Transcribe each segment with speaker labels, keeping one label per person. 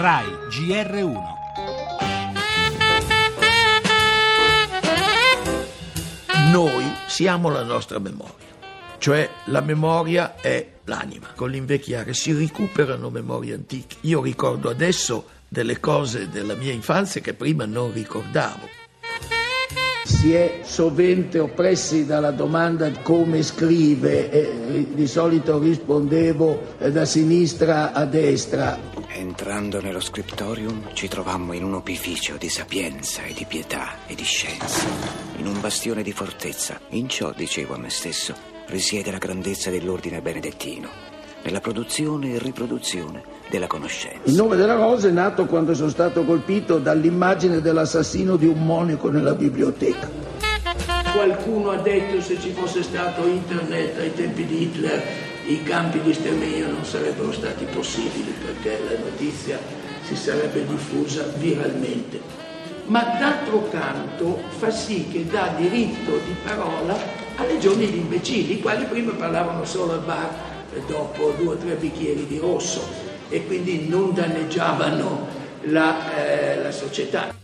Speaker 1: RAI GR1
Speaker 2: Noi siamo la nostra memoria, cioè la memoria è l'anima. Con l'invecchiare si recuperano memorie antiche. Io ricordo adesso delle cose della mia infanzia che prima non ricordavo. Si è sovente oppressi dalla domanda come scrive e di solito rispondevo da sinistra a destra.
Speaker 3: Entrando nello scriptorium ci trovammo in un opificio di sapienza e di pietà e di scienza, in un bastione di fortezza. In ciò, dicevo a me stesso, risiede la grandezza dell'ordine benedettino, nella produzione e riproduzione della conoscenza.
Speaker 2: Il nome della rosa è nato quando sono stato colpito dall'immagine dell'assassino di un monaco nella biblioteca. Qualcuno ha detto se ci fosse stato internet ai tempi di Hitler i campi di sterminio non sarebbero stati possibili perché la notizia si sarebbe diffusa viralmente. Ma d'altro canto fa sì che dà diritto di parola a legioni di imbecilli, i quali prima parlavano solo al bar dopo due o tre bicchieri di rosso e quindi non danneggiavano la, eh, la società.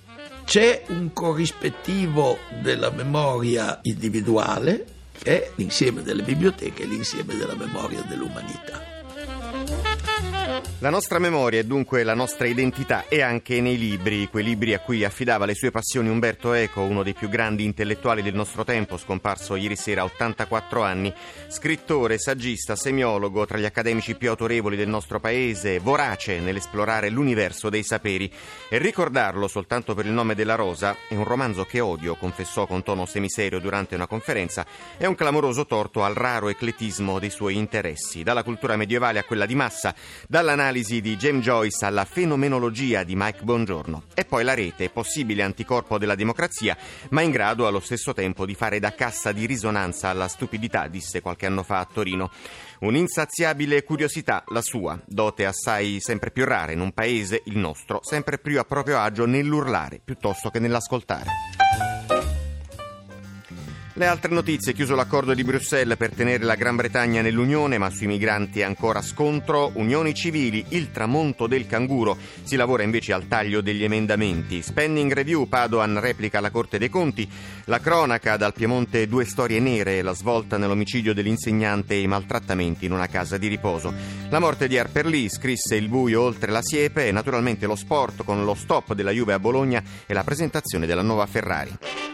Speaker 2: C'è un corrispettivo della memoria individuale che è l'insieme delle biblioteche e l'insieme della memoria dell'umanità.
Speaker 4: La nostra memoria è dunque la nostra identità e anche nei libri, quei libri a cui affidava le sue passioni Umberto Eco, uno dei più grandi intellettuali del nostro tempo, scomparso ieri sera a 84 anni, scrittore, saggista, semiologo, tra gli accademici più autorevoli del nostro paese, vorace nell'esplorare l'universo dei saperi. E ricordarlo soltanto per il nome della rosa è un romanzo che odio, confessò con tono semiserio durante una conferenza, è un clamoroso torto al raro ecletismo dei suoi interessi, dalla cultura medievale a quella di massa, dall'analisi di James Joyce alla fenomenologia di Mike Bongiorno. E poi la rete, possibile anticorpo della democrazia, ma in grado allo stesso tempo di fare da cassa di risonanza alla stupidità, disse qualche anno fa a Torino. Un'insaziabile curiosità, la sua, dote assai sempre più rare in un paese, il nostro, sempre più a proprio agio nell'urlare piuttosto che nell'ascoltare. Le altre notizie, chiuso l'accordo di Bruxelles per tenere la Gran Bretagna nell'Unione, ma sui migranti ancora scontro, unioni civili, il tramonto del canguro, si lavora invece al taglio degli emendamenti. Spending review, Padoan replica la Corte dei Conti, la cronaca dal Piemonte due storie nere, la svolta nell'omicidio dell'insegnante e i maltrattamenti in una casa di riposo. La morte di Harper scrisse il buio oltre la siepe e naturalmente lo sport con lo stop della Juve a Bologna e la presentazione della nuova Ferrari.